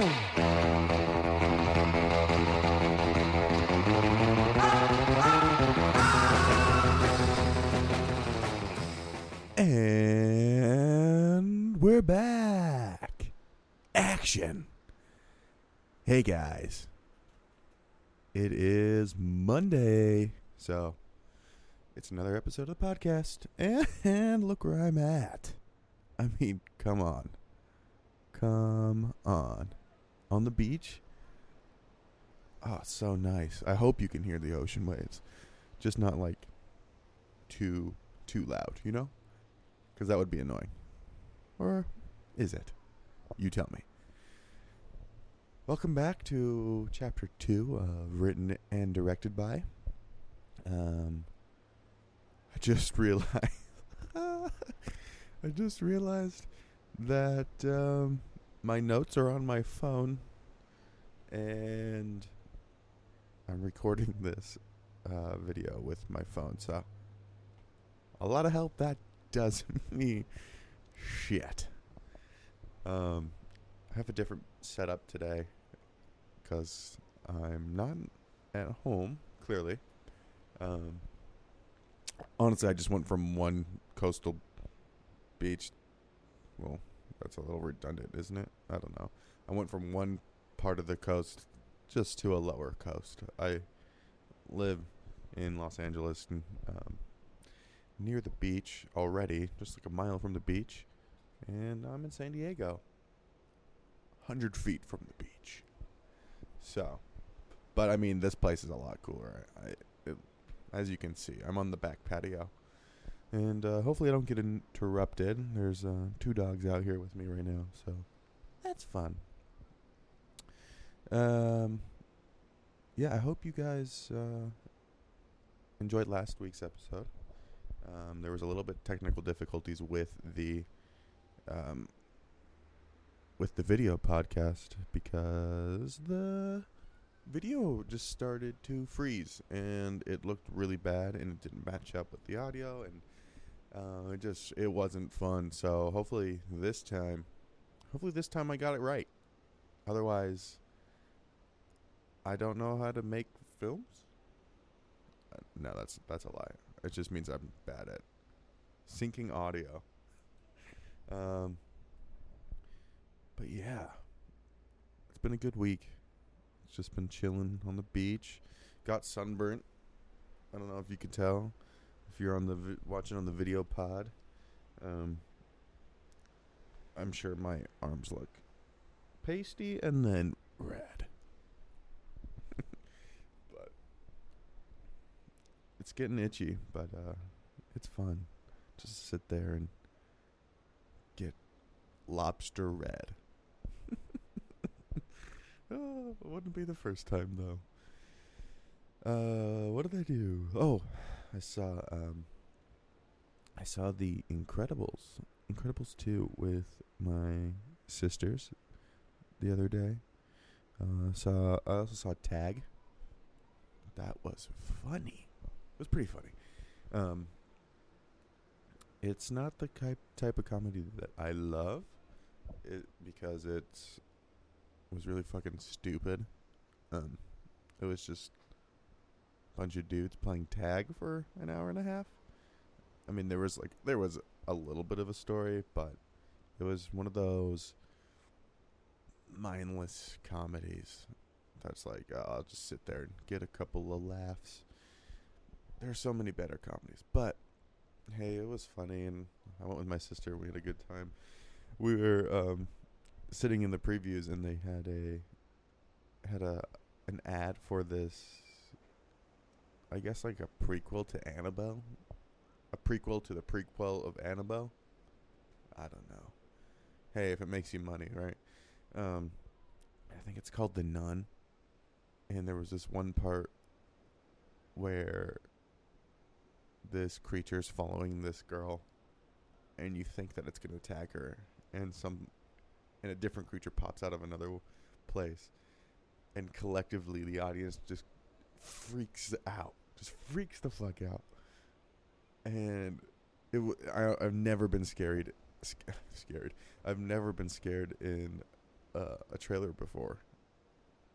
And we're back. Action. Hey guys. It is Monday. So it's another episode of the podcast. And look where I'm at. I mean, come on. Come on. On the beach. Oh, so nice. I hope you can hear the ocean waves. Just not like too too loud, you know? Because that would be annoying. Or is it? You tell me. Welcome back to chapter two of Written and Directed by. Um, I just realized. I just realized that um, my notes are on my phone, and I'm recording this uh, video with my phone. So, a lot of help that does me shit. Um, I have a different setup today because I'm not at home. Clearly, um, honestly, I just went from one coastal beach. Well, that's a little redundant, isn't it? I don't know. I went from one part of the coast just to a lower coast. I live in Los Angeles, and, um, near the beach already, just like a mile from the beach, and I'm in San Diego, hundred feet from the beach. So, but I mean, this place is a lot cooler. I, it, as you can see, I'm on the back patio, and uh, hopefully I don't get interrupted. There's uh, two dogs out here with me right now, so that's fun. Um, yeah, I hope you guys uh, enjoyed last week's episode. Um, there was a little bit technical difficulties with the um, with the video podcast because the video just started to freeze and it looked really bad and it didn't match up with the audio and uh, it just it wasn't fun. So hopefully this time, hopefully this time I got it right. Otherwise, I don't know how to make films. Uh, no, that's that's a lie. It just means I'm bad at syncing audio. Um, but yeah, it's been a good week. It's just been chilling on the beach. Got sunburnt. I don't know if you can tell if you're on the vi- watching on the video pod. Um, I'm sure my arms look pasty and then red. but it's getting itchy, but uh, it's fun. Just sit there and get lobster red. oh, wouldn't be the first time though. Uh, what did I do? Oh, I saw um, I saw the Incredibles, Incredibles two with my sisters the other day. Uh, saw I also saw Tag. That was funny. It was pretty funny. Um, it's not the type type of comedy that I love, it because it was really fucking stupid. Um, it was just bunch of dudes playing tag for an hour and a half. I mean, there was like there was a little bit of a story, but it was one of those mindless comedies that's like uh, I'll just sit there and get a couple of laughs. There are so many better comedies, but hey, it was funny, and I went with my sister. We had a good time. We were um, sitting in the previews, and they had a had a an ad for this. I guess like a prequel to Annabelle, a prequel to the prequel of Annabelle. I don't know. Hey, if it makes you money, right? Um, I think it's called The Nun. And there was this one part where this creature's following this girl, and you think that it's going to attack her, and some, and a different creature pops out of another place, and collectively the audience just freaks out, just freaks the fuck out, and it. W- I, I've never been scared, sc- scared. I've never been scared in uh, a trailer before,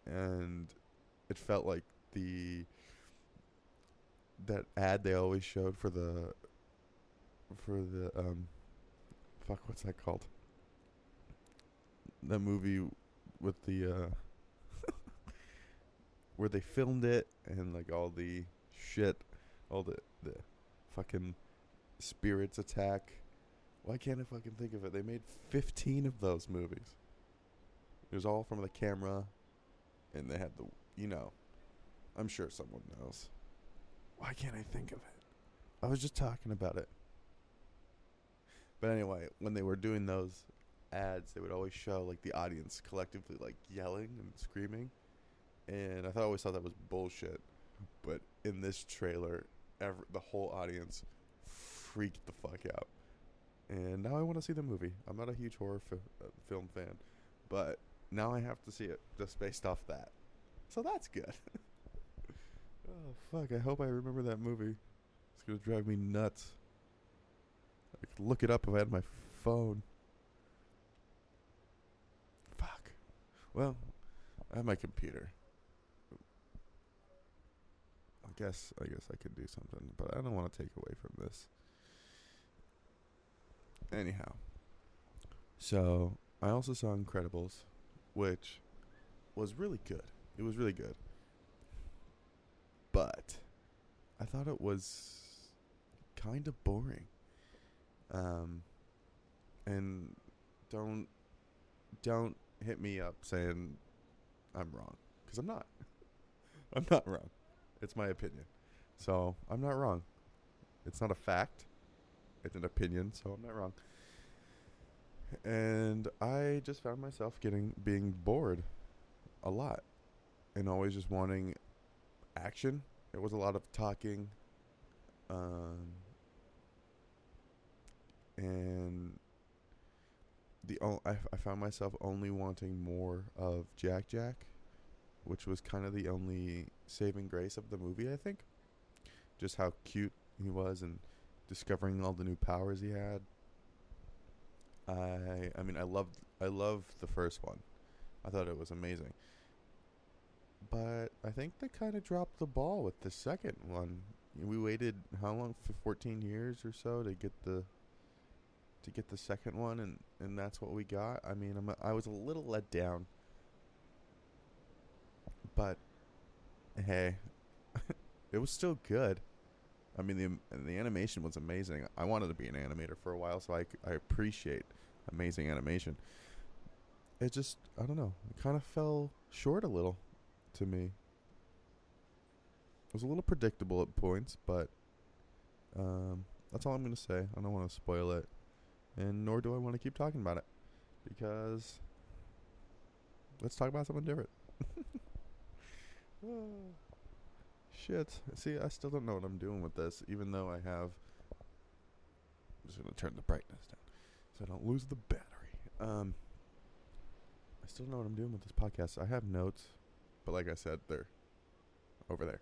and it felt like the that ad they always showed for the for the um fuck what's that called that movie with the uh where they filmed it and like all the shit. All the the fucking spirits attack. Why can't i fucking think of it? They made 15 of those movies. It was all from the camera and they had the you know i'm sure someone knows. Why can't i think of it? I was just talking about it. But anyway, when they were doing those ads, they would always show like the audience collectively like yelling and screaming, and I thought I always thought that was bullshit. But in this trailer, ever the whole audience freaked the fuck out, and now I want to see the movie. I'm not a huge horror uh, film fan, but now I have to see it just based off that. So that's good. oh fuck! I hope I remember that movie. It's gonna drive me nuts. I could look it up if I had my phone. Fuck. Well, I have my computer. Guess I guess I could do something, but I don't want to take away from this. Anyhow. So, I also saw Incredibles, which was really good. It was really good. But I thought it was kind of boring. Um, and don't don't hit me up saying I'm wrong because I'm not. I'm not wrong. It's my opinion, so I'm not wrong. It's not a fact. It's an opinion, so I'm not wrong. And I just found myself getting being bored a lot and always just wanting action. It was a lot of talking. Um, and the o- I, I found myself only wanting more of Jack Jack, which was kind of the only saving grace of the movie, I think. Just how cute he was and discovering all the new powers he had. I I mean I loved I loved the first one. I thought it was amazing. But I think they kind of dropped the ball with the second one. We waited how long? For 14 years or so to get the to get the second one, and and that's what we got. I mean, I'm I was a little let down, but hey, it was still good. I mean, the the animation was amazing. I wanted to be an animator for a while, so I, I appreciate amazing animation. It just I don't know. It kind of fell short a little to me. It was a little predictable at points, but um, that's all I'm gonna say. I don't want to spoil it and nor do I want to keep talking about it because let's talk about something different. shit. See, I still don't know what I'm doing with this, even though I have. I'm just gonna turn the brightness down so I don't lose the battery. Um, I still don't know what I'm doing with this podcast. I have notes, but like I said, they're over there.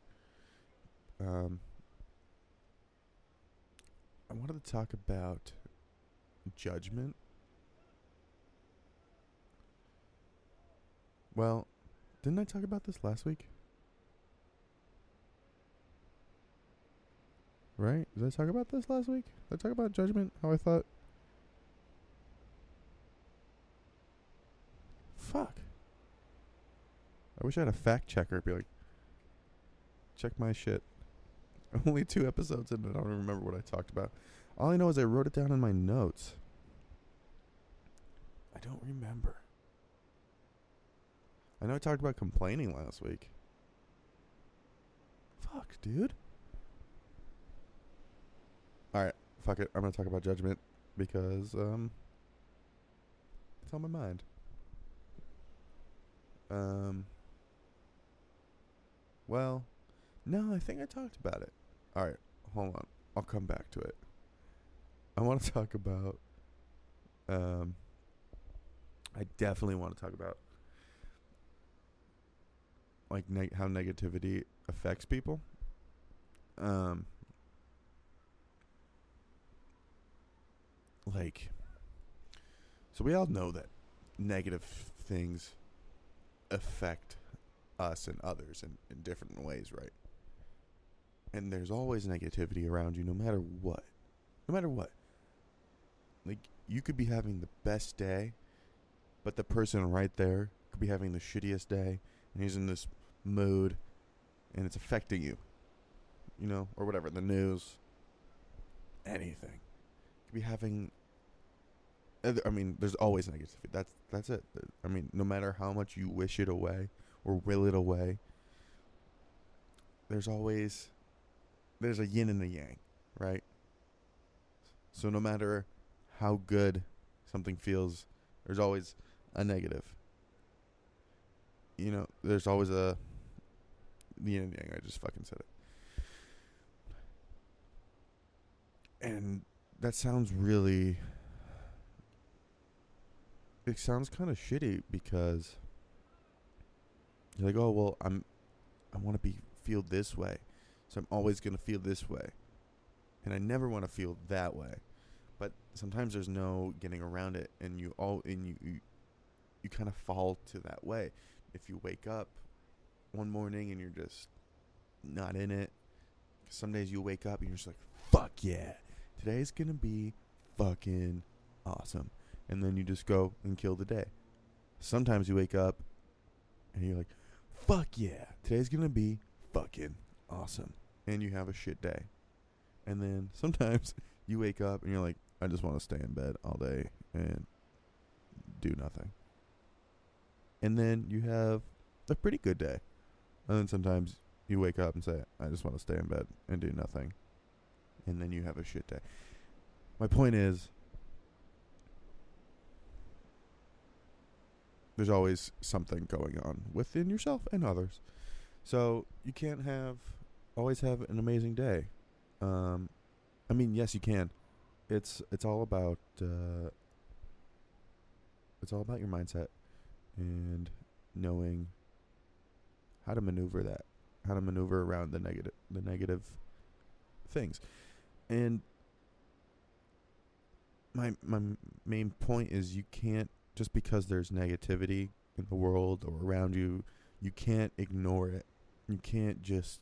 Um, I wanted to talk about judgment. Well, didn't I talk about this last week? Right? Did I talk about this last week? Did I talk about judgment? How I thought. Fuck. I wish I had a fact checker. Be like, check my shit. Only two episodes in, and I don't remember what I talked about. All I know is I wrote it down in my notes. I don't remember. I know I talked about complaining last week. Fuck, dude. Alright, fuck it. I'm gonna talk about judgment because um it's on my mind. Um well, no, I think I talked about it. Alright, hold on. I'll come back to it. I want to talk about. Um, I definitely want to talk about like neg- how negativity affects people. Um, like, so we all know that negative things affect us and others in, in different ways, right? And there's always negativity around you no matter what. No matter what. Like, you could be having the best day, but the person right there could be having the shittiest day, and he's in this mood, and it's affecting you. You know, or whatever, the news, anything. Be having I mean, there's always negativity. That's that's it. I mean, no matter how much you wish it away or will it away, there's always there's a yin and a yang, right? So no matter how good something feels, there's always a negative. You know, there's always a yin and yang. I just fucking said it. And that sounds really it sounds kind of shitty because you're like, oh well, I'm, I want to be feel this way, so I'm always gonna feel this way, and I never want to feel that way, but sometimes there's no getting around it, and you all and you you, you kind of fall to that way. If you wake up one morning and you're just not in it, some days you wake up and you're just like, fuck yeah, today's gonna be fucking awesome and then you just go and kill the day. Sometimes you wake up and you're like, fuck yeah, today's gonna be fucking awesome. And you have a shit day. And then sometimes you wake up and you're like, I just want to stay in bed all day and do nothing. And then you have a pretty good day. And then sometimes you wake up and say, I just want to stay in bed and do nothing. And then you have a shit day. My point is, there's always something going on within yourself and others. So you can't have always have an amazing day. Um, I mean, yes, you can. It's it's all about uh, it's all about your mindset and knowing how to maneuver that, how to maneuver around the negative the negative things, and my my main point is you can't just because there's negativity in the world or around you, you can't ignore it. You can't just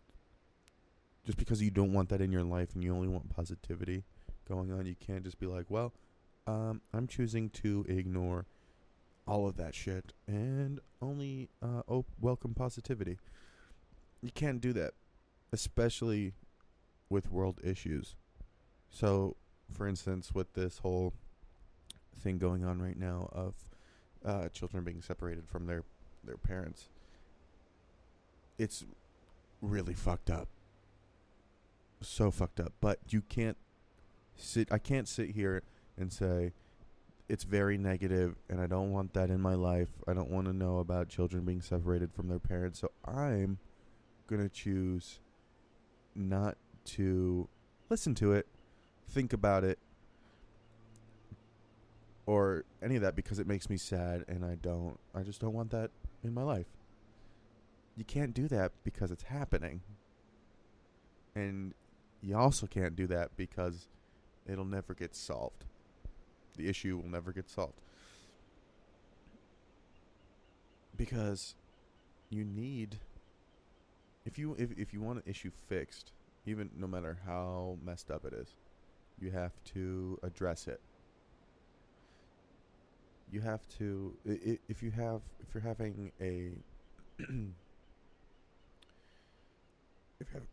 just because you don't want that in your life and you only want positivity going on, you can't just be like, well, um, I'm choosing to ignore all of that shit and only uh, op- welcome positivity. You can't do that, especially with world issues. So, for instance, with this whole thing going on right now of uh, children being separated from their their parents. It's really fucked up. So fucked up. But you can't sit. I can't sit here and say it's very negative, and I don't want that in my life. I don't want to know about children being separated from their parents. So I'm gonna choose not to listen to it, think about it, or any of that because it makes me sad and I don't I just don't want that in my life. You can't do that because it's happening. And you also can't do that because it'll never get solved. The issue will never get solved. Because you need if you if if you want an issue fixed, even no matter how messed up it is, you have to address it. You have to if you have if you're having a if you have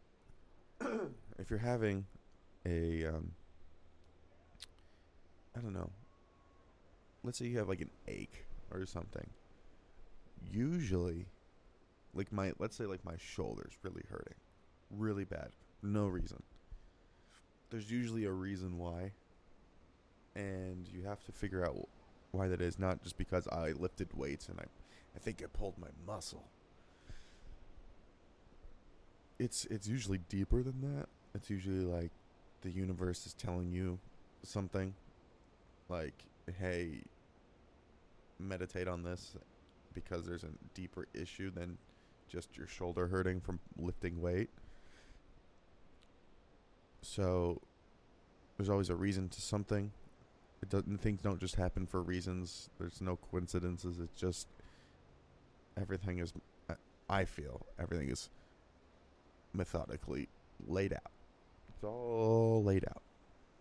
if you're having a um I don't know. Let's say you have like an ache or something. Usually like my let's say like my shoulder's really hurting really bad no reason there's usually a reason why and you have to figure out why that is, not just because I lifted weights and I, I think I pulled my muscle. It's it's usually deeper than that. It's usually like the universe is telling you something, like, hey, meditate on this, because there's a deeper issue than just your shoulder hurting from lifting weight. So there's always a reason to something it doesn't things don't just happen for reasons. There's no coincidences. It's just everything is. uh, I feel everything is methodically laid out. It's all laid out,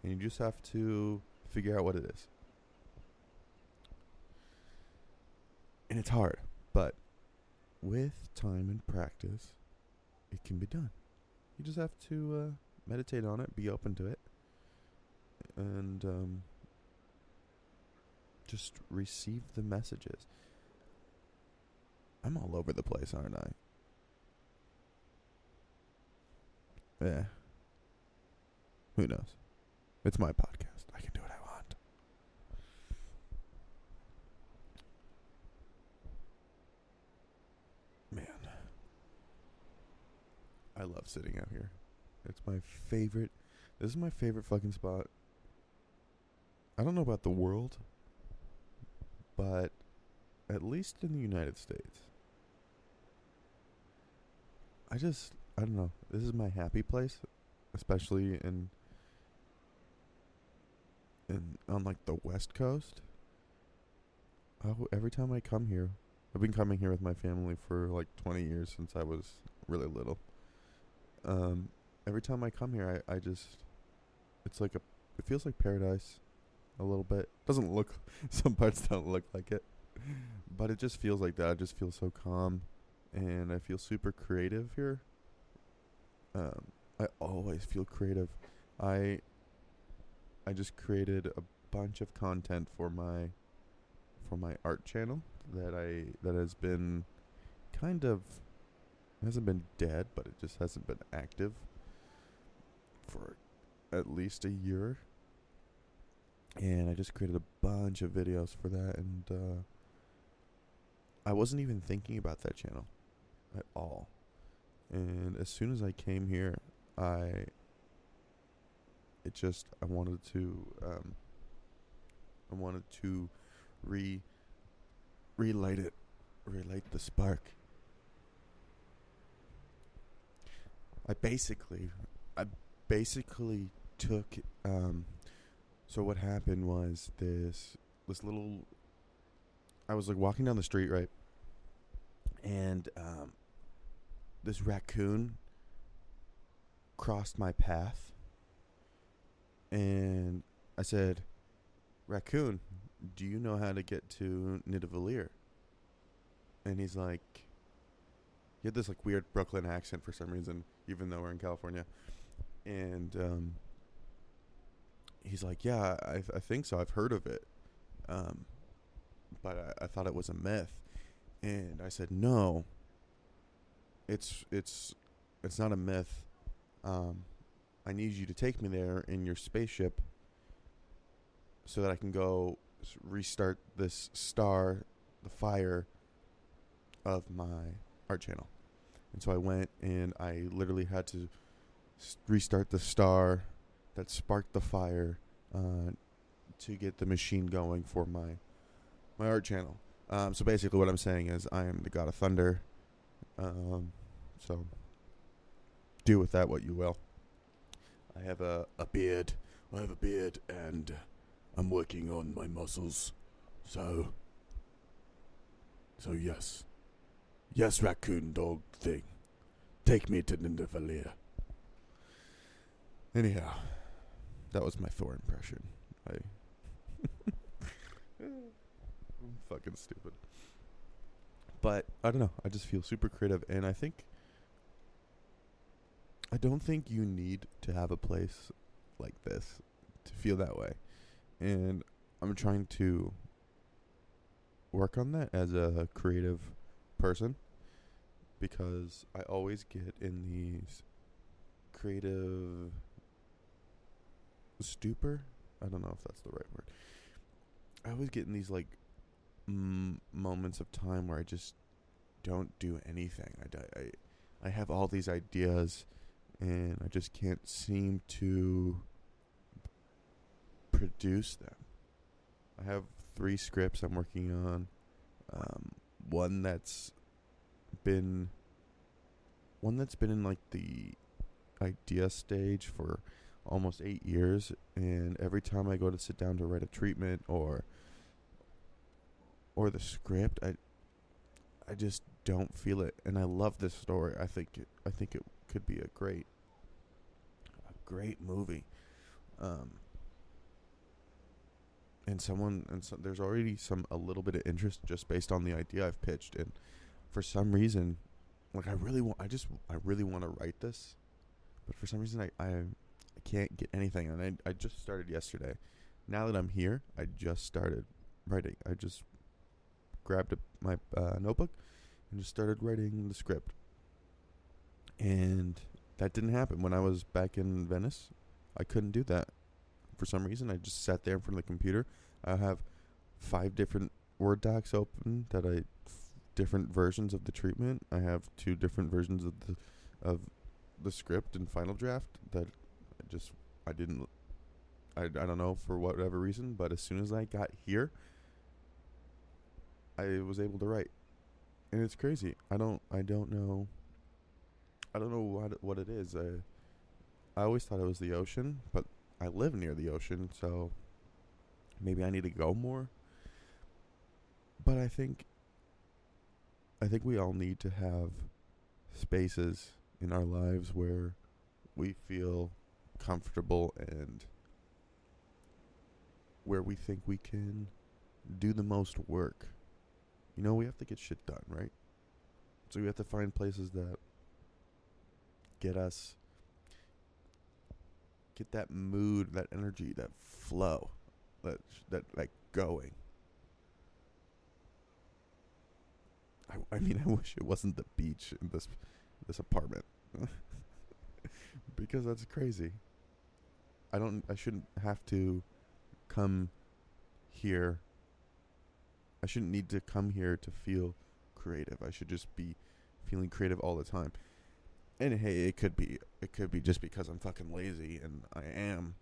and you just have to figure out what it is. And it's hard, but with time and practice, it can be done. You just have to uh, meditate on it, be open to it, and um, just receive the messages. I'm all over the place, aren't I? Yeah. Who knows? It's my podcast. I can do what I want. Man. I love sitting out here. It's my favorite. This is my favorite fucking spot. I don't know about the world, but at least in the United States. I just I don't know. This is my happy place, especially in in on like the West Coast. Oh, every time I come here, I've been coming here with my family for like 20 years since I was really little. Um, every time I come here, I, I just, it's like a, it feels like paradise, a little bit. Doesn't look, some parts don't look like it, but it just feels like that. I just feel so calm, and I feel super creative here. Um, I always feel creative. I, I just created a bunch of content for my for my art channel that I that has been kind of hasn't been dead, but it just hasn't been active for at least a year. And I just created a bunch of videos for that and uh I wasn't even thinking about that channel at all. And as soon as I came here, I it just I wanted to um I wanted to re relight it relight the spark i basically basically took um so what happened was this this little i was like walking down the street right and um this raccoon crossed my path and i said raccoon do you know how to get to Nidavellir? And he's like, he had this like weird Brooklyn accent for some reason, even though we're in California. And um, he's like, yeah, I, I think so. I've heard of it. Um, but I, I thought it was a myth. And I said, no, it's, it's, it's not a myth. Um, I need you to take me there in your spaceship so that I can go restart this star, the fire of my art channel. And so I went and I literally had to restart the star that sparked the fire uh, to get the machine going for my my art channel. Um, so basically, what I'm saying is I am the god of thunder. Um, so do with that what you will. I have a, a beard. I have a beard and I'm working on my muscles. So. So, yes. Yes, raccoon dog thing. Take me to Nidavellir. Anyhow, that was my Thor impression. I. I'm fucking stupid. But, I don't know. I just feel super creative, and I think. I don't think you need to have a place like this to feel that way and I'm trying to work on that as a creative person because I always get in these creative stupor. I don't know if that's the right word. I always get in these like moments of time where I just don't do anything. I, I I have all these ideas and I just can't seem to produce them. I have three scripts I'm working on. Um, one that's been one that's been in like the idea stage for almost eight years, and every time I go to sit down to write a treatment or or the script, I I just don't feel it, and I love this story. I think it, I think it could be a great, a great movie. Um, and someone and so there's already some a little bit of interest just based on the idea I've pitched, and for some reason, like I really want, I just I really want to write this, but for some reason I I, I can't get anything, and I I just started yesterday. Now that I'm here, I just started writing. I just grabbed a, my uh, notebook and just started writing the script. And that didn't happen when I was back in Venice. I couldn't do that for some reason. I just sat there in front of the computer. I have five different Word docs open that I different versions of the treatment. I have two different versions of the of the script and final draft that Just I didn't I, I don't know for whatever reason, but as soon as I got here, I was able to write, and it's crazy. I don't I don't know. I don't know what what it is. I I always thought it was the ocean, but I live near the ocean, so maybe I need to go more. But I think I think we all need to have spaces in our lives where we feel comfortable and where we think we can do the most work. You know, we have to get shit done, right? So we have to find places that get us get that mood, that energy, that flow, that that like going. I, I mean, I wish it wasn't the beach in this this apartment because that's crazy. I don't. I shouldn't have to come here. I shouldn't need to come here to feel creative. I should just be feeling creative all the time. And hey, it could be it could be just because I'm fucking lazy and I am.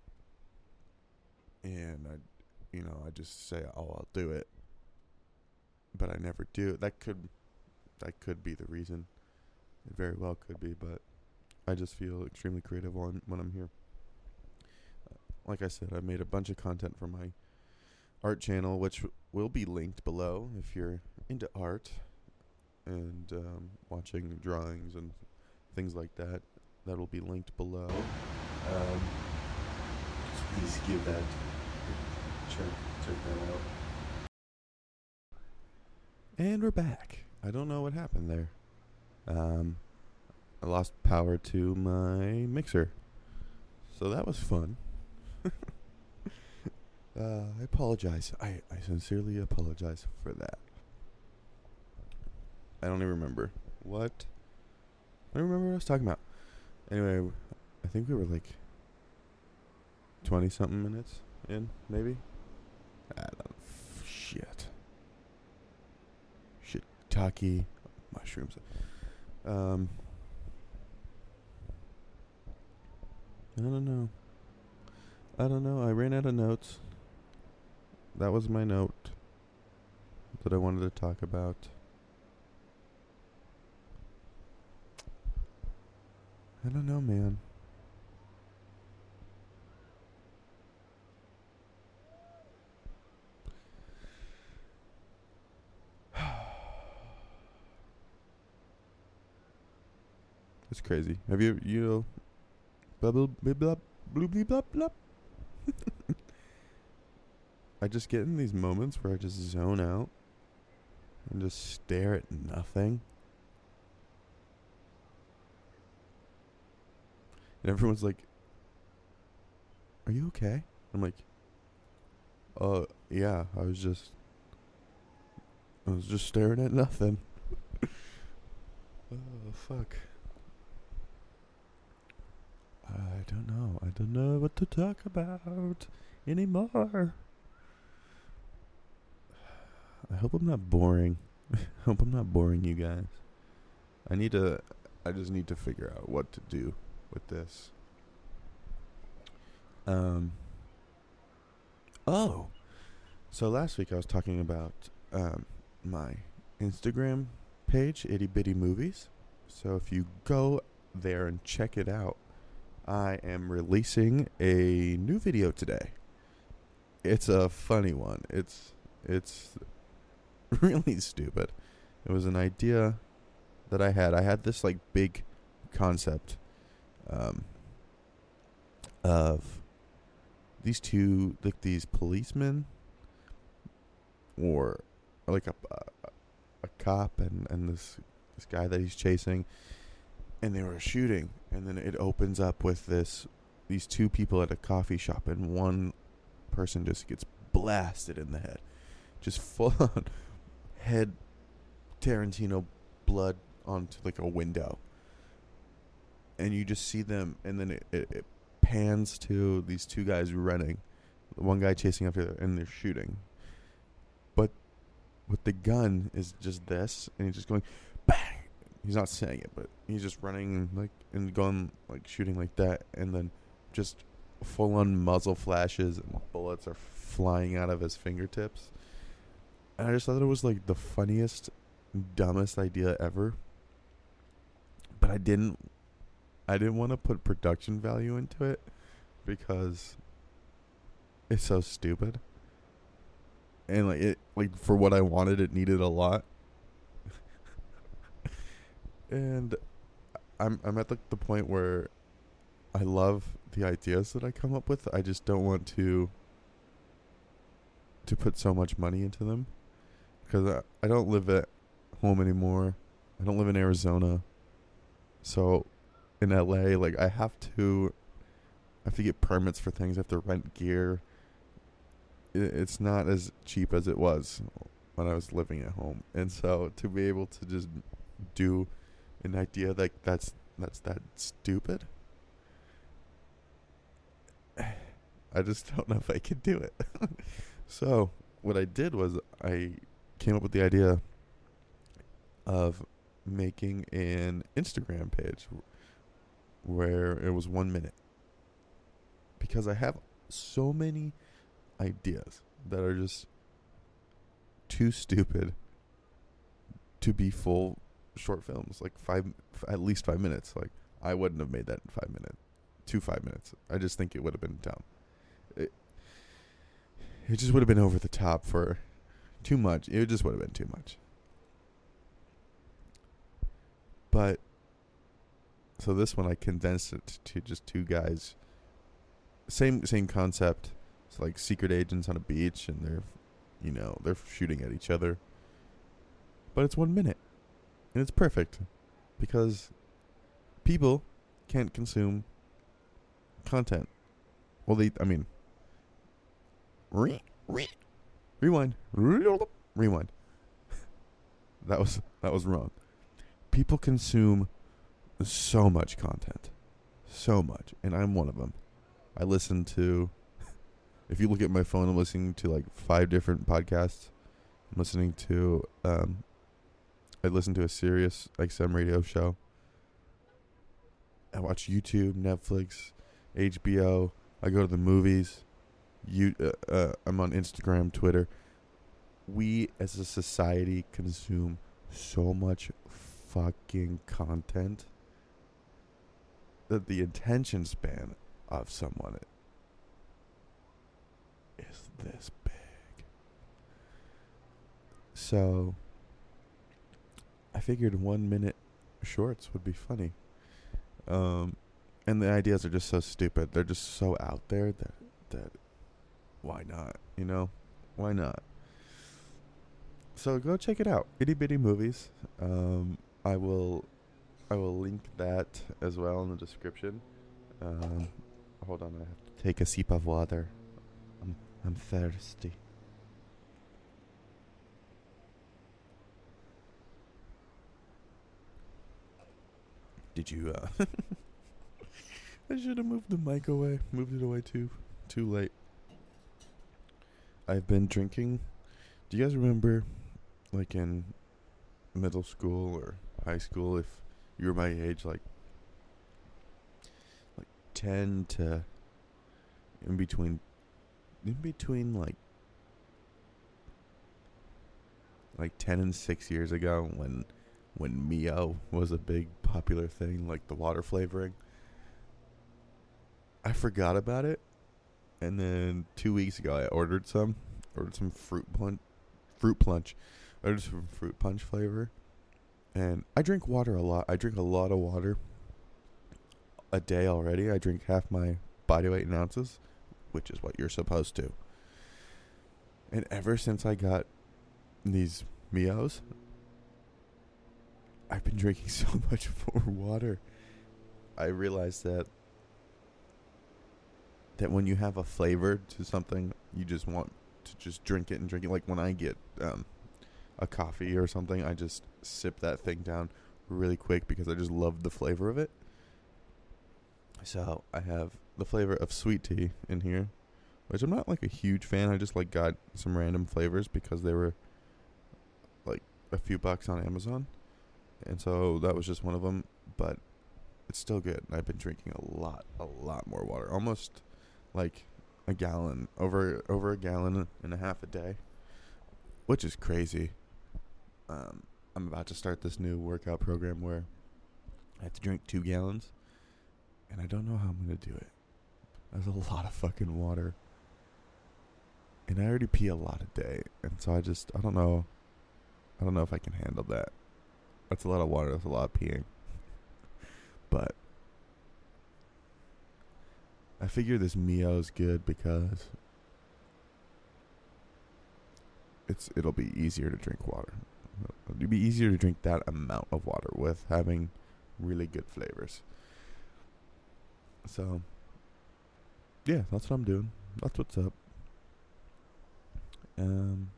And I you know, I just say, "Oh, I'll do it." But I never do. That could that could be the reason. It very well could be, but I just feel extremely creative when when I'm here. Like I said, I've made a bunch of content for my art channel, which will be linked below if you're into art and um, watching drawings and things like that. That'll be linked below. Um, please give that check check that out. And we're back. I don't know what happened there. Um, I lost power to my mixer, so that was fun. uh, I apologize. I, I sincerely apologize for that. I don't even remember what. I don't remember what I was talking about. Anyway, I think we were like twenty something minutes in, maybe. I don't shit. Shiitake mushrooms. Um, I don't know. I don't know. I ran out of notes. That was my note that I wanted to talk about. I don't know, man. It's crazy. Have you you know blah blah blah blah blah blah blah. I just get in these moments where I just zone out and just stare at nothing. And everyone's like, "Are you okay?" I'm like, "Uh, yeah. I was just, I was just staring at nothing." oh fuck. I don't know. I don't know what to talk about anymore. I hope I'm not boring. I hope I'm not boring you guys. I need to I just need to figure out what to do with this. Um Oh. So last week I was talking about um my Instagram page, Itty Bitty Movies. So if you go there and check it out, I am releasing a new video today. It's a funny one. It's it's really stupid. It was an idea that I had. I had this like big concept um, of these two, like these policemen, or like a, a cop and and this this guy that he's chasing, and they were shooting, and then it opens up with this these two people at a coffee shop, and one person just gets blasted in the head, just full on head Tarantino blood onto like a window, and you just see them, and then it, it, it pans to these two guys running, one guy chasing after, the other, and they're shooting, but with the gun is just this, and he's just going. He's not saying it, but he's just running like and going like shooting like that, and then just full on muzzle flashes and bullets are flying out of his fingertips. And I just thought it was like the funniest, dumbest idea ever. But I didn't I didn't want to put production value into it because it's so stupid. And like it like for what I wanted it needed a lot. And I'm I'm at the, the point where I love the ideas that I come up with. I just don't want to to put so much money into them because I, I don't live at home anymore. I don't live in Arizona. So in LA, like I have to I have to get permits for things, I have to rent gear. It, it's not as cheap as it was when I was living at home. And so to be able to just do an idea like that's that's that stupid I just don't know if I could do it. so what I did was I came up with the idea of making an Instagram page where it was one minute because I have so many ideas that are just too stupid to be full short films like five at least five minutes like i wouldn't have made that in five minutes two five minutes i just think it would have been dumb it, it just would have been over the top for too much. It just would have been too much. But so this one I condensed it to just two guys. Same same concept. It's like secret agents on a beach and they're you know, they're shooting at each other. But it's 1 minute. And it's perfect because people can't consume content. Well, they I mean, Re- re- rewind. Rewind. that was that was wrong. People consume so much content. So much. And I'm one of them. I listen to if you look at my phone, I'm listening to like five different podcasts. I'm listening to um I listen to a Sirius XM radio show. I watch YouTube, Netflix, HBO. I go to the movies you uh, uh, I'm on Instagram, Twitter. We as a society consume so much fucking content that the attention span of someone is this big. So I figured one minute shorts would be funny. Um, and the ideas are just so stupid. They're just so out there that that why not? You know, why not? So go check it out, itty bitty movies. Um, I will, I will link that as well in the description. Um, hold on, I have to take a sip of water. I'm, I'm thirsty. Did you? uh I should have moved the mic away. Moved it away too, too late. I've been drinking. Do you guys remember, like in middle school or high school, if you were my age, like like ten to in between, in between like like ten and six years ago when when Mio was a big popular thing, like the water flavoring. I forgot about it and then two weeks ago, I ordered some, ordered some fruit punch, fruit punch, I just fruit punch flavor. And I drink water a lot. I drink a lot of water a day already. I drink half my body weight in ounces, which is what you're supposed to. And ever since I got these Mios, I've been drinking so much more water. I realized that that when you have a flavor to something, you just want to just drink it and drink it. Like when I get um, a coffee or something, I just sip that thing down really quick because I just love the flavor of it. So I have the flavor of sweet tea in here, which I'm not like a huge fan. I just like got some random flavors because they were like a few bucks on Amazon, and so that was just one of them. But it's still good. I've been drinking a lot, a lot more water, almost like a gallon, over over a gallon and a half a day, which is crazy. Um, I'm about to start this new workout program where I have to drink two gallons, and I don't know how I'm gonna do it. That's a lot of fucking water, and I already pee a lot a day, and so I just I don't know, I don't know if I can handle that. That's a lot of water. That's a lot of peeing, but I figure this Mio is good because it's it'll be easier to drink water. It'll be easier to drink that amount of water with having really good flavors. So, yeah, that's what I'm doing. That's what's up. Um,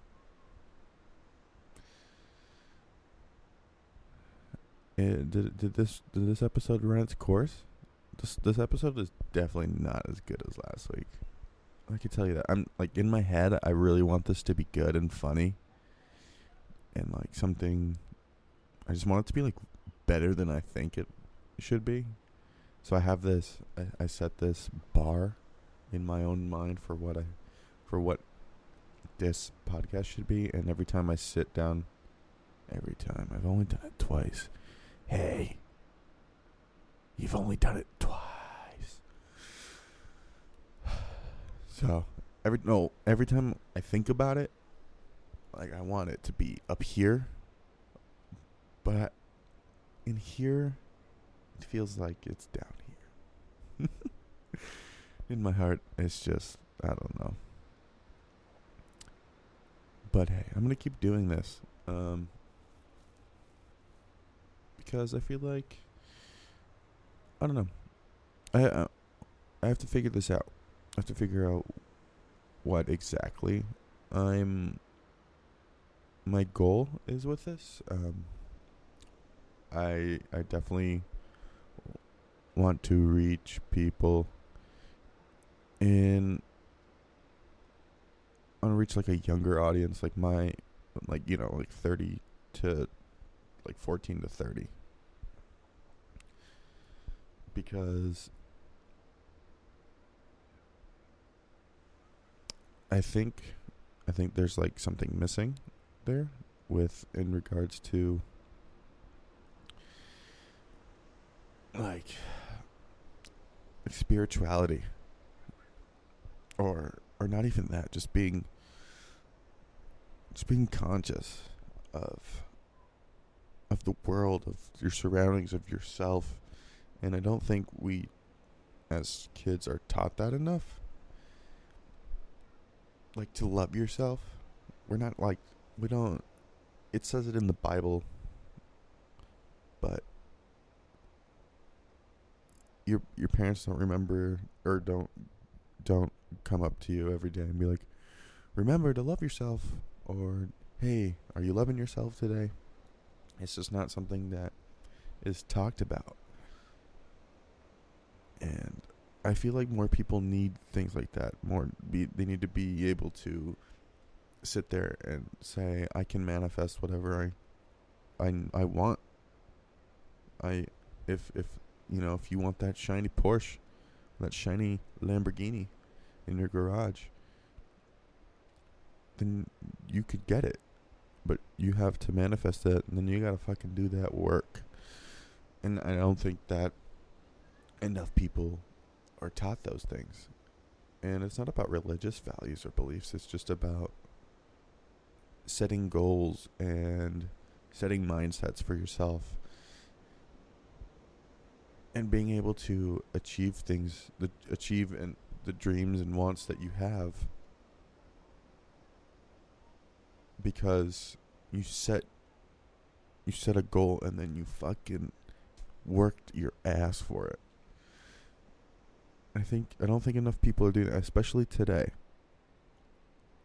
it, did did this did this episode run its course? This this episode is definitely not as good as last week. I can tell you that. I'm like in my head, I really want this to be good and funny, and like something. I just want it to be like better than I think it should be. So I have this. I, I set this bar in my own mind for what I, for what this podcast should be, and every time I sit down, every time I've only done it twice. Hey, You've only done it twice. So every no every time I think about it, like I want it to be up here, but in here, it feels like it's down here. in my heart, it's just I don't know. But hey, I'm gonna keep doing this, um, because I feel like I don't know. I uh, I have to figure this out. I have to figure out what exactly I'm my goal is with this. Um, I I definitely want to reach people in I want to reach like a younger audience like my like you know like 30 to like 14 to 30 because I think I think there's like something missing there with in regards to like spirituality or or not even that just being just being conscious of of the world of your surroundings of yourself and I don't think we, as kids, are taught that enough. Like to love yourself. We're not like, we don't, it says it in the Bible, but your your parents don't remember or don't don't come up to you every day and be like, "Remember to love yourself," or "Hey, are you loving yourself today?" It's just not something that is talked about. And I feel like more people need things like that. More be they need to be able to sit there and say I can manifest whatever I I I want. I if if you know, if you want that shiny Porsche, that shiny Lamborghini in your garage, then you could get it. But you have to manifest it and then you got to fucking do that work. And I don't think that enough people are taught those things. And it's not about religious values or beliefs, it's just about setting goals and setting mindsets for yourself and being able to achieve things the achieve and the dreams and wants that you have because you set you set a goal and then you fucking worked your ass for it. I think I don't think enough people are doing that, especially today.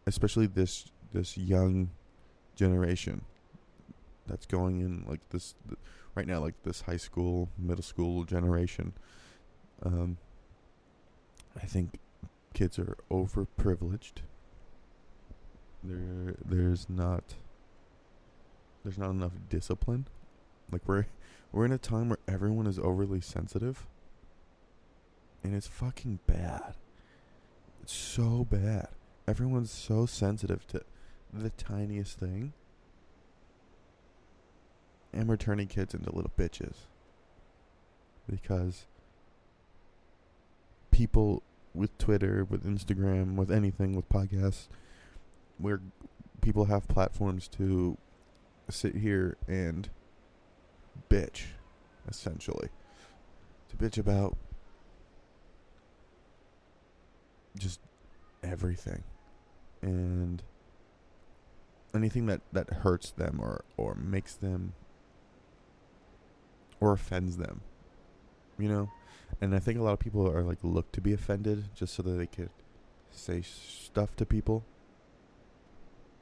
Especially this this young generation that's going in like this th- right now, like this high school, middle school generation. Um, I think kids are overprivileged. There, there's not. There's not enough discipline. Like we're, we're in a time where everyone is overly sensitive. And it's fucking bad. It's so bad. Everyone's so sensitive to the tiniest thing. And we're turning kids into little bitches. Because people with Twitter, with Instagram, with anything, with podcasts, where people have platforms to sit here and bitch, essentially. To bitch about just everything. And anything that, that hurts them or, or makes them or offends them. You know? And I think a lot of people are like look to be offended just so that they could say stuff to people.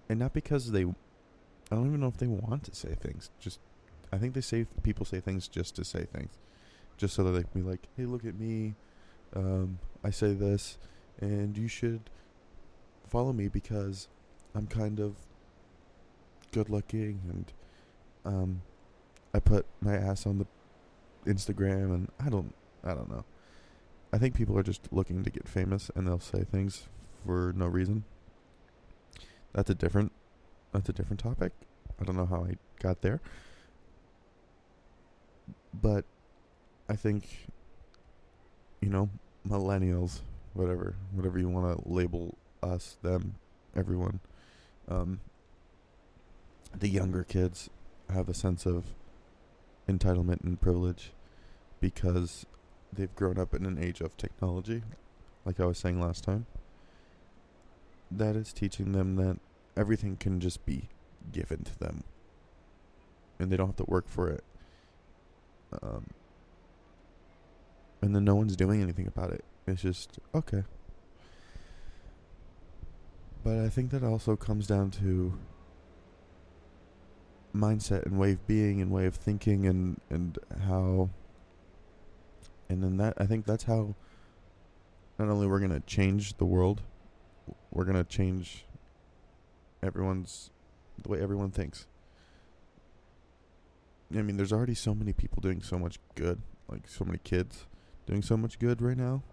And not because they I don't even know if they want to say things. Just I think they say people say things just to say things. Just so that they can be like, "Hey, look at me. Um, I say this and you should follow me because I'm kind of good looking and um I put my ass on the Instagram and I don't I don't know. I think people are just looking to get famous and they'll say things for no reason. That's a different that's a different topic. I don't know how I got there. But I think you know, millennials, whatever, whatever you want to label us, them, everyone. Um the younger kids have a sense of entitlement and privilege because they've grown up in an age of technology, like I was saying last time. That is teaching them that everything can just be given to them and they don't have to work for it. Um, and then no one's doing anything about it. It's just, okay. But I think that also comes down to mindset and way of being and way of thinking and and how and then that I think that's how not only we're going to change the world we're going to change everyone's the way everyone thinks I mean there's already so many people doing so much good like so many kids doing so much good right now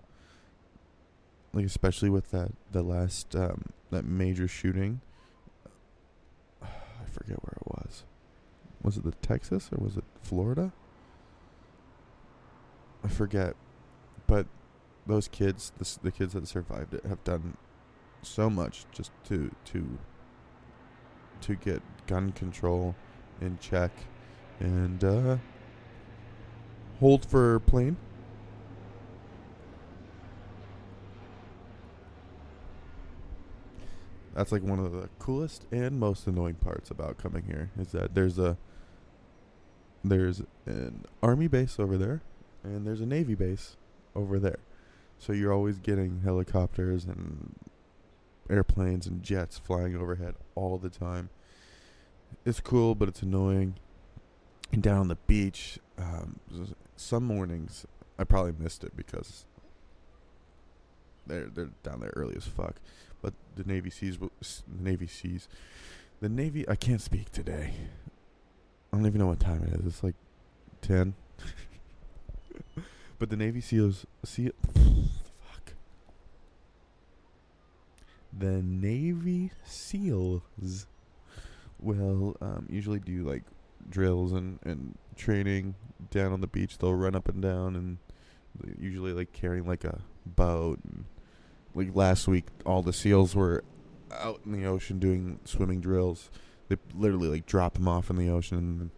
like especially with that the last um, that major shooting I forget where it was. Was it the Texas or was it Florida? I forget. But those kids, the, the kids that survived it, have done so much just to to to get gun control in check and uh, hold for plane. That's like one of the coolest and most annoying parts about coming here is that there's a there's an army base over there and there's a navy base over there. So you're always getting helicopters and airplanes and jets flying overhead all the time. It's cool, but it's annoying. And down on the beach, um, some mornings I probably missed it because they're they're down there early as fuck. But the Navy Seas, w- s- Navy Seas, the Navy. I can't speak today. I don't even know what time it is. It's like ten. but the Navy SEALs, see, fuck. The Navy SEALs will um, usually do like drills and and training down on the beach. They'll run up and down and usually like carrying like a boat. And like last week, all the SEALs were out in the ocean doing swimming drills. They literally like drop them off in the ocean and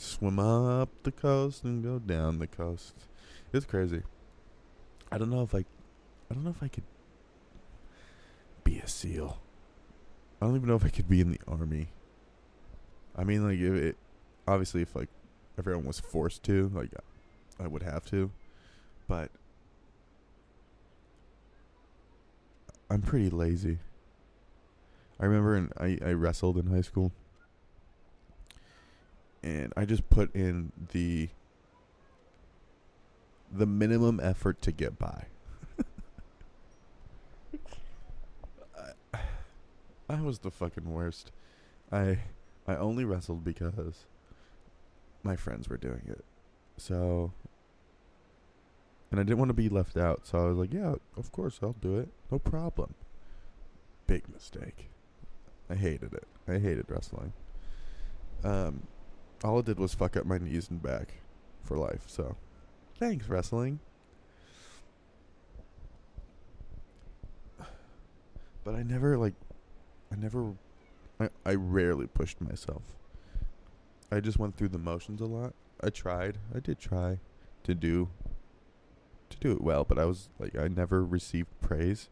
swim up the coast and go down the coast. It's crazy. I don't know if I, I don't know if I could be a SEAL. I don't even know if I could be in the army. I mean, like, if it obviously if like everyone was forced to, like, I would have to, but I'm pretty lazy. I remember in, I I wrestled in high school, and I just put in the the minimum effort to get by. I, I was the fucking worst. I I only wrestled because my friends were doing it. So and I didn't want to be left out, so I was like, yeah, of course I'll do it. No problem. Big mistake. I hated it. I hated wrestling. Um all it did was fuck up my knees and back for life, so thanks wrestling. But I never like I never I, I rarely pushed myself. I just went through the motions a lot. I tried. I did try to do to do it well, but I was like I never received praise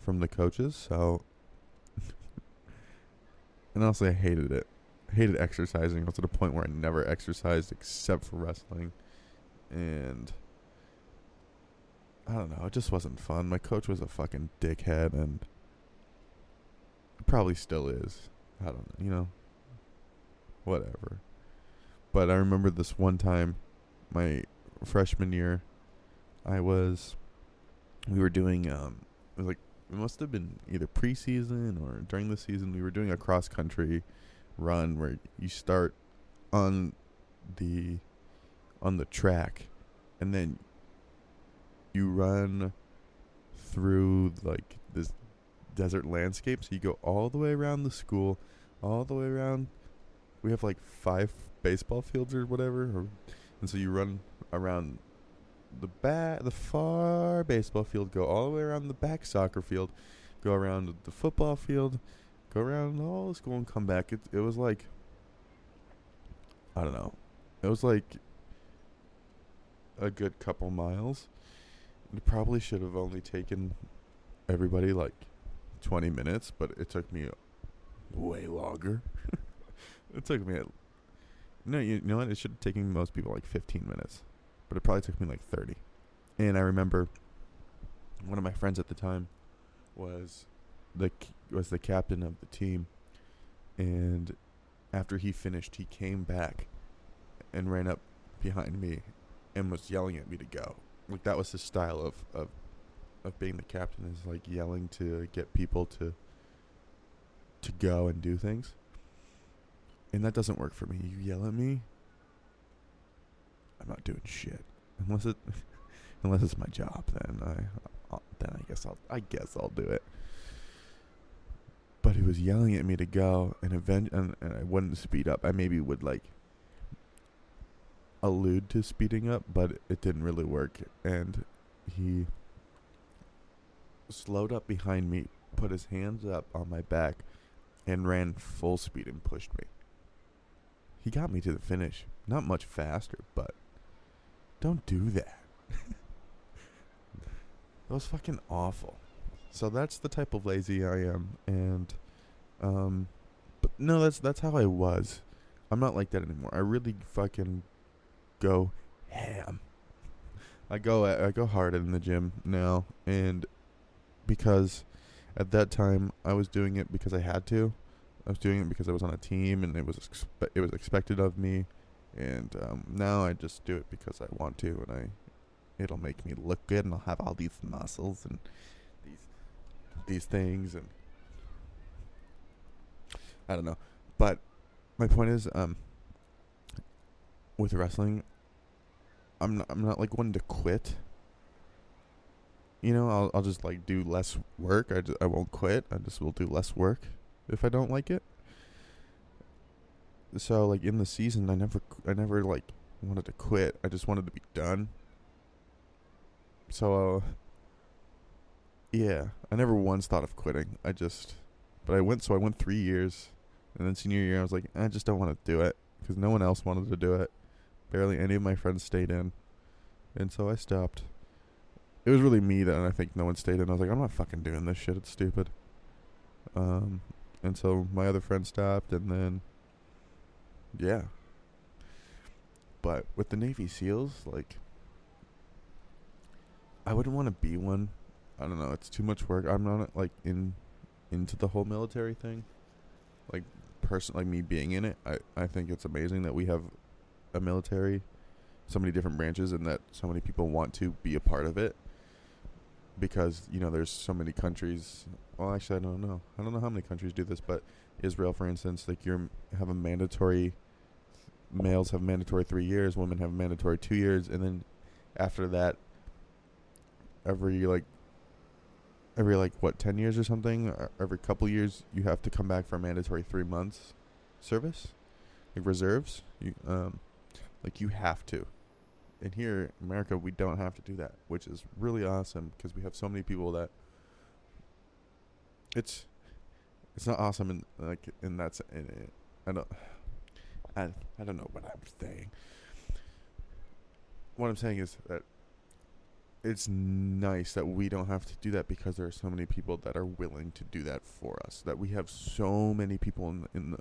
from the coaches, so and honestly I hated it. I hated exercising. Was at a point where I never exercised except for wrestling. And I don't know, it just wasn't fun. My coach was a fucking dickhead and probably still is. I don't know, you know. Whatever. But I remember this one time my freshman year I was we were doing um it was like it must have been either preseason or during the season we were doing a cross country run where you start on the on the track and then you run through like this desert landscape. So you go all the way around the school all the way around. We have like five baseball fields or whatever or, and so you run around the back the far baseball field go all the way around the back soccer field go around the football field go around all the school and come back. It, it was like i don't know. It was like a good couple miles. It probably should have only taken everybody like 20 minutes but it took me way longer. It took me no you, you know what it should have taken most people like 15 minutes but it probably took me like 30. And I remember one of my friends at the time was the was the captain of the team and after he finished he came back and ran up behind me and was yelling at me to go. Like that was his style of of of being the captain is like yelling to get people to to go and do things. And that doesn't work for me. You yell at me, I'm not doing shit unless it unless it's my job. Then I I'll, then I guess I'll I guess I'll do it. But he was yelling at me to go, and event and, and I wouldn't speed up. I maybe would like allude to speeding up, but it didn't really work. And he slowed up behind me, put his hands up on my back, and ran full speed and pushed me. He got me to the finish. Not much faster, but don't do that. that was fucking awful. So that's the type of lazy I am, and um, but no, that's that's how I was. I'm not like that anymore. I really fucking go ham. I go I go hard in the gym now, and because at that time I was doing it because I had to. I was doing it because I was on a team, and it was expe- it was expected of me and um, now I just do it because I want to, and I it'll make me look good, and I'll have all these muscles and these these things, and I don't know. But my point is, um, with wrestling, I'm not, I'm not like one to quit. You know, I'll I'll just like do less work. I just, I won't quit. I just will do less work if I don't like it so like in the season, I never, I never like wanted to quit. I just wanted to be done. So, uh, yeah, I never once thought of quitting. I just, but I went. So I went three years, and then senior year I was like, I just don't want to do it because no one else wanted to do it. Barely any of my friends stayed in, and so I stopped. It was really me that I think no one stayed in. I was like, I'm not fucking doing this shit. It's stupid. Um, and so my other friend stopped, and then, yeah. But with the Navy SEALs, like, I wouldn't want to be one. I don't know. It's too much work. I'm not like in into the whole military thing. Like person like me being in it, I I think it's amazing that we have a military, so many different branches, and that so many people want to be a part of it. Because you know, there's so many countries. Well, actually, I don't know. I don't know how many countries do this, but Israel, for instance, like you have a mandatory. Males have mandatory three years. Women have mandatory two years, and then after that, every like every like what 10 years or something or every couple years you have to come back for a mandatory 3 months service like reserves you um like you have to and here in America we don't have to do that which is really awesome because we have so many people that it's it's not awesome in like in that's in it I don't I I don't know what I'm saying what I'm saying is that it's nice that we don't have to do that because there are so many people that are willing to do that for us. That we have so many people in the, in the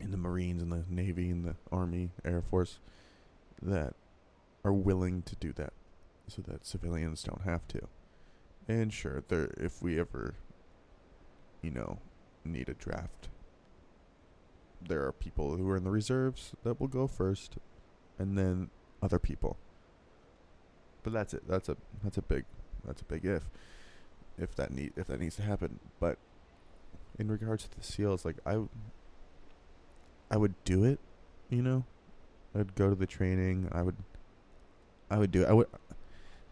in the Marines, in the Navy, in the Army, Air Force that are willing to do that, so that civilians don't have to. And sure, there if we ever, you know, need a draft, there are people who are in the reserves that will go first, and then other people but that's it. That's a that's a big that's a big if. If that need if that needs to happen. But in regards to the seals, like I I would do it, you know? I'd go to the training. I would I would do it. I would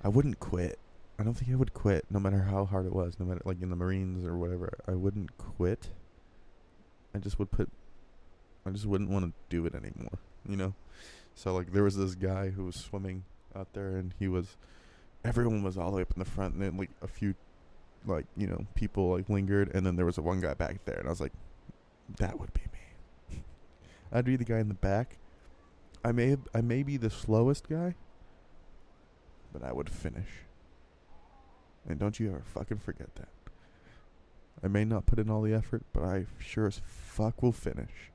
I wouldn't quit. I don't think I would quit no matter how hard it was, no matter like in the Marines or whatever. I wouldn't quit. I just would put I just wouldn't want to do it anymore, you know? So like there was this guy who was swimming out there, and he was. Everyone was all the way up in the front, and then like a few, like you know, people like lingered, and then there was a one guy back there, and I was like, that would be me. I'd be the guy in the back. I may I may be the slowest guy, but I would finish. And don't you ever fucking forget that. I may not put in all the effort, but I sure as fuck will finish.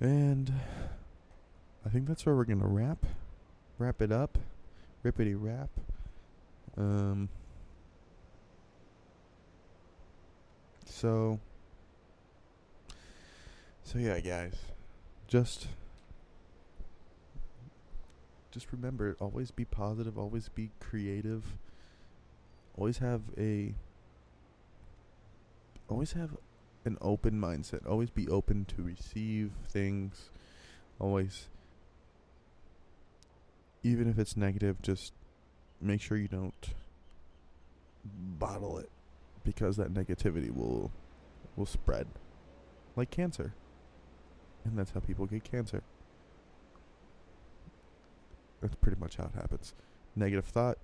And I think that's where we're gonna wrap, wrap it up, rippity wrap. Um. So. So yeah, guys, just. Just remember, always be positive, always be creative. Always have a always have an open mindset. Always be open to receive things. Always even if it's negative, just make sure you don't bottle it because that negativity will will spread like cancer. And that's how people get cancer. That's pretty much how it happens. Negative thought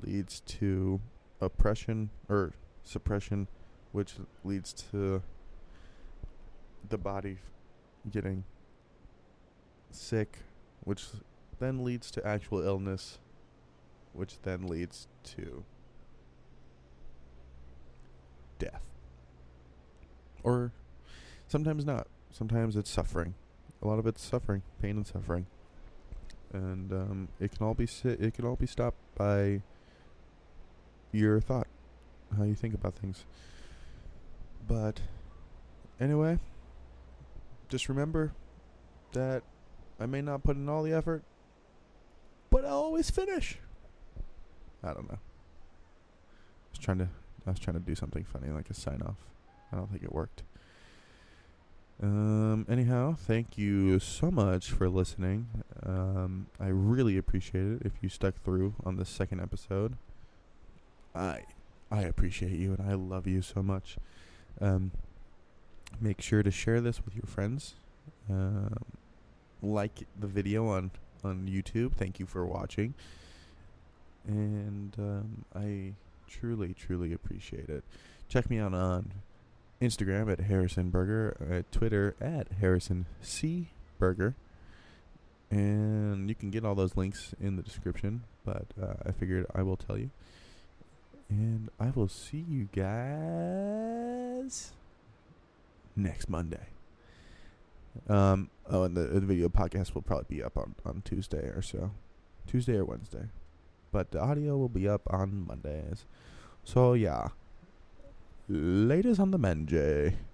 leads to oppression or suppression which leads to the body getting sick which then leads to actual illness, which then leads to death. Or sometimes not. Sometimes it's suffering. A lot of it's suffering, pain and suffering. And um, it can all be si- it can all be stopped by your thought, how you think about things. But anyway, just remember that I may not put in all the effort, but I'll always finish. I don't know. I was trying to I was trying to do something funny like a sign off. I don't think it worked. Um anyhow, thank you so much for listening. Um I really appreciate it if you stuck through on the second episode. I I appreciate you and I love you so much. Um make sure to share this with your friends. Um like the video on on YouTube. Thank you for watching. and um, I truly, truly appreciate it. Check me out on Instagram at Harrison Berger, at Twitter at Harrison C Berger, and you can get all those links in the description. But uh, I figured I will tell you, and I will see you guys next Monday. Um. Oh, and the, the video podcast will probably be up on on Tuesday or so, Tuesday or Wednesday, but the audio will be up on Mondays. So yeah. Latest on the Menjay.